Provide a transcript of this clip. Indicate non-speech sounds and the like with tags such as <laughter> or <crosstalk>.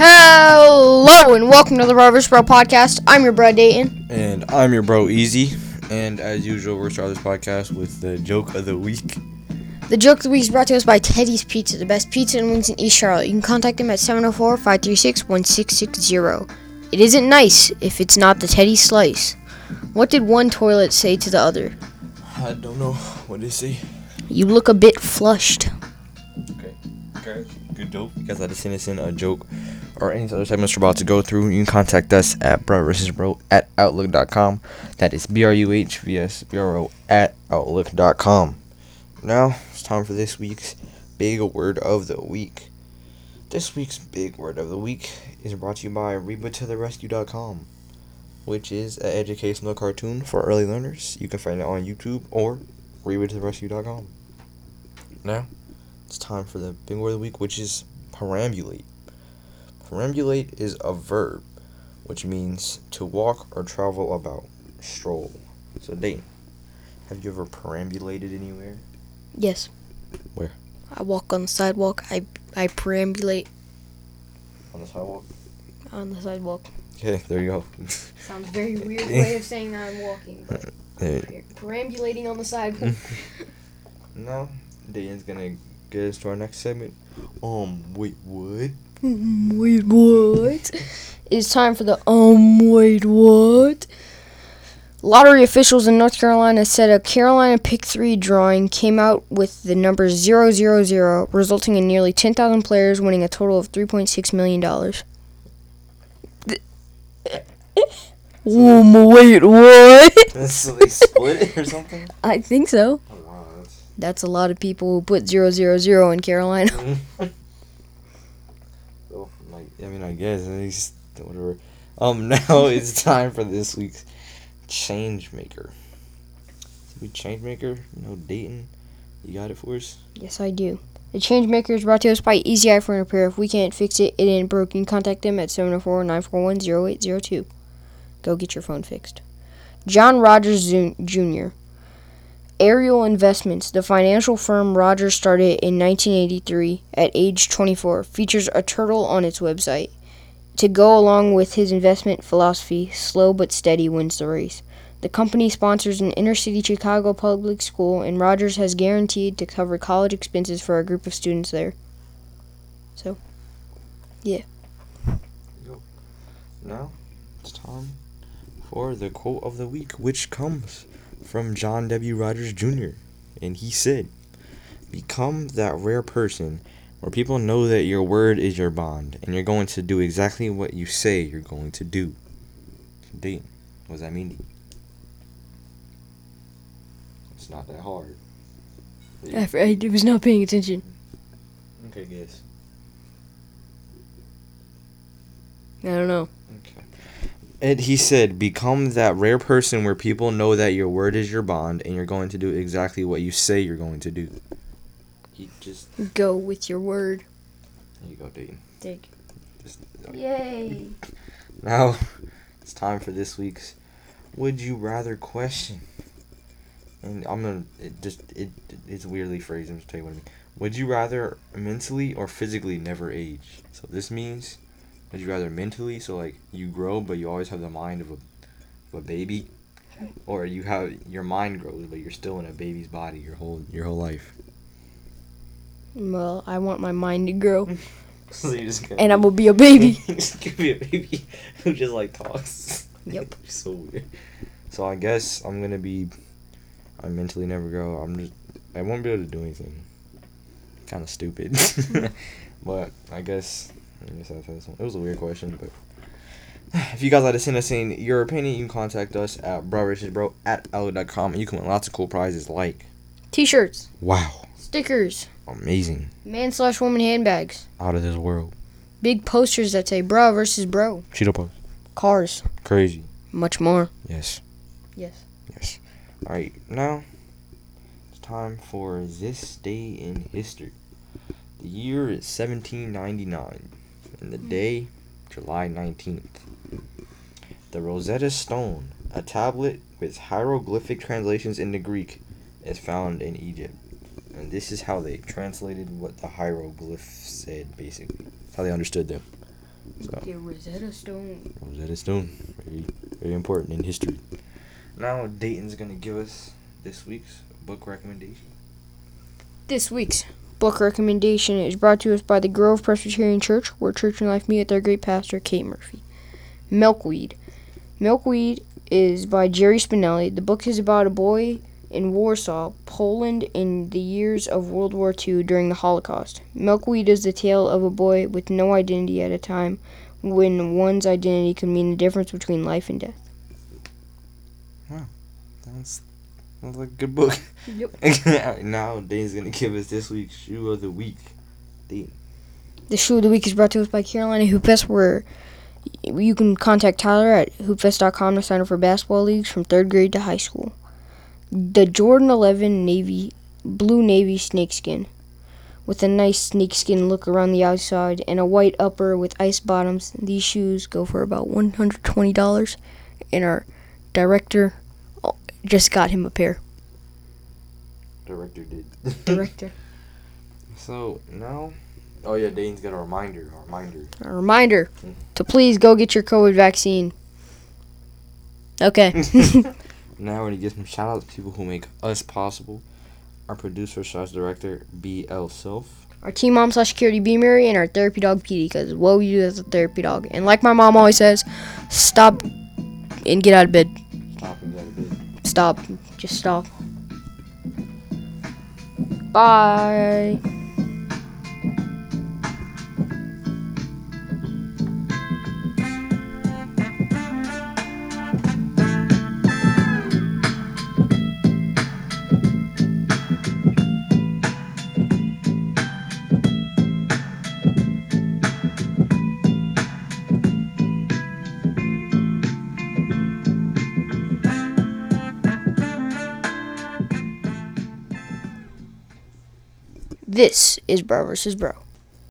Hello and welcome to the Rovers Bro podcast. I'm your bro Dayton. And I'm your bro Easy. And as usual, we're starting this podcast with the joke of the week. The joke of the week is brought to us by Teddy's Pizza, the best pizza and wings in East Charlotte. You can contact them at 704-536-1660. It isn't nice if it's not the Teddy slice. What did one toilet say to the other? I don't know. What did he say? You look a bit flushed. Okay. Okay. Good joke. Because I just sent us in a joke or any other segments we're about to go through, you can contact us at bro versus bro at outlook.com. That is B R U H V S B R O at outlook.com. Now it's time for this week's big word of the week. This week's big word of the week is brought to you by RebaToTheRescue.com, which is an educational cartoon for early learners. You can find it on YouTube or RebaToTheRescue.com. Now, it's time for the big word of the week, which is perambulate. Perambulate is a verb, which means to walk or travel about, stroll. So, Dane, have you ever perambulated anywhere? Yes. Where? I walk on the sidewalk. I I perambulate On the sidewalk? on the sidewalk. Okay, there you go. Sounds very <laughs> weird way of saying that I'm walking, but <laughs> Hey, perambulating on the sidewalk. <laughs> now, Dane's gonna get us to our next segment. Um, wait, what? Wait, what? It's time for the um, wait, what? Lottery officials in North Carolina said a Carolina Pick 3 drawing came out with the number 000, resulting in nearly 10,000 players winning a total of $3.6 million. um, wait, what? <laughs> so they split it or something? I think so. Oh, wow, that's... That's a lot of people who put 000 in Carolina. <laughs> I mean, I guess, at least, whatever. Um, <laughs> now it's time for this week's change maker. We change maker, no Dayton. You got it for us? Yes, I do. The change maker is brought to us by Easy iPhone Repair. If we can't fix it, it ain't broken. Contact them at 704-941-0802. Go get your phone fixed. John Rogers Jr. Ariel Investments, the financial firm Rogers started in 1983 at age 24, features a turtle on its website. To go along with his investment philosophy, slow but steady wins the race. The company sponsors an inner city Chicago public school, and Rogers has guaranteed to cover college expenses for a group of students there. So, yeah. Now it's time for the quote of the week, which comes from John W. Rogers Jr. And he said, Become that rare person where people know that your word is your bond and you're going to do exactly what you say you're going to do. Date. What does that mean to you? It's not that hard. I, I was not paying attention. Okay, guess. I don't know. And he said, become that rare person where people know that your word is your bond and you're going to do exactly what you say you're going to do. He just. Go with your word. There you go, Dayton. Dig. Just, Yay. now, it's time for this week's Would You Rather question. And I'm gonna it just it it's weirdly phrased. I'm just tell you what I mean. Would you rather mentally or physically never age? So this means, would you rather mentally, so like you grow but you always have the mind of a, of a baby, or you have your mind grows but you're still in a baby's body your whole your whole life. Well, I want my mind to grow, <laughs> so you just and I will be a baby. <laughs> just give me a baby <laughs> who just like talks. Yep. so weird. So I guess I'm gonna be. I mentally never grow. I'm just. I won't be able to do anything. Kind of stupid. Mm-hmm. but I guess. I guess that's this one. It was a weird question, but. If you guys like to send us in your opinion, you can contact us at bro at outlook.com and you can win lots of cool prizes like. T-shirts, Wow. stickers, Amazing. man slash woman handbags, Out of this world. big posters that say "bro" versus "bro," Cheeto Post. cars, Crazy. much more. Yes. Yes. Yes. Alright, now it's time for this day in history. The year is 1799, and the day, July 19th. The Rosetta Stone, a tablet with hieroglyphic translations into Greek, is found in Egypt. And this is how they translated what the hieroglyphs said, basically. How they understood them. So. Get Rosetta Stone. Rosetta Stone, very very important in history. Now Dayton's gonna give us this week's book recommendation. This week's book recommendation is brought to us by the Grove Presbyterian Church, where church and life meet with their great pastor, Kate Murphy. Milkweed. Milkweed is by Jerry Spinelli. The book is about a boy in Warsaw, Poland, in the years of World War II during the Holocaust. Milkweed is the tale of a boy with no identity at a time when one's identity could mean the difference between life and death. That's that's a good book. Yep. <laughs> now Dayton's gonna give us this week's shoe of the week. Dayton. The shoe of the week is brought to us by Carolina Hoopfest, where you can contact Tyler at hoopfest.com to sign up for basketball leagues from third grade to high school. The Jordan 11 Navy Blue Navy snakeskin, with a nice snakeskin look around the outside and a white upper with ice bottoms. These shoes go for about $120, and our director just got him up here. Director did. <laughs> Director. so now, oh yeah, Dayton's got a reminder. A reminder. A reminder mm. to please go get your COVID vaccine. Okay. <laughs> <laughs> Now we're gonna give some shout outs to people who make us possible. Our producer slash director, B.L. Self. our team mom slash security B Mary and our therapy dog Petey because what we do as a therapy dog. And like my mom always says, stop and get out of bed. Stop. Just stop. Bye. This is Bro versus Bro.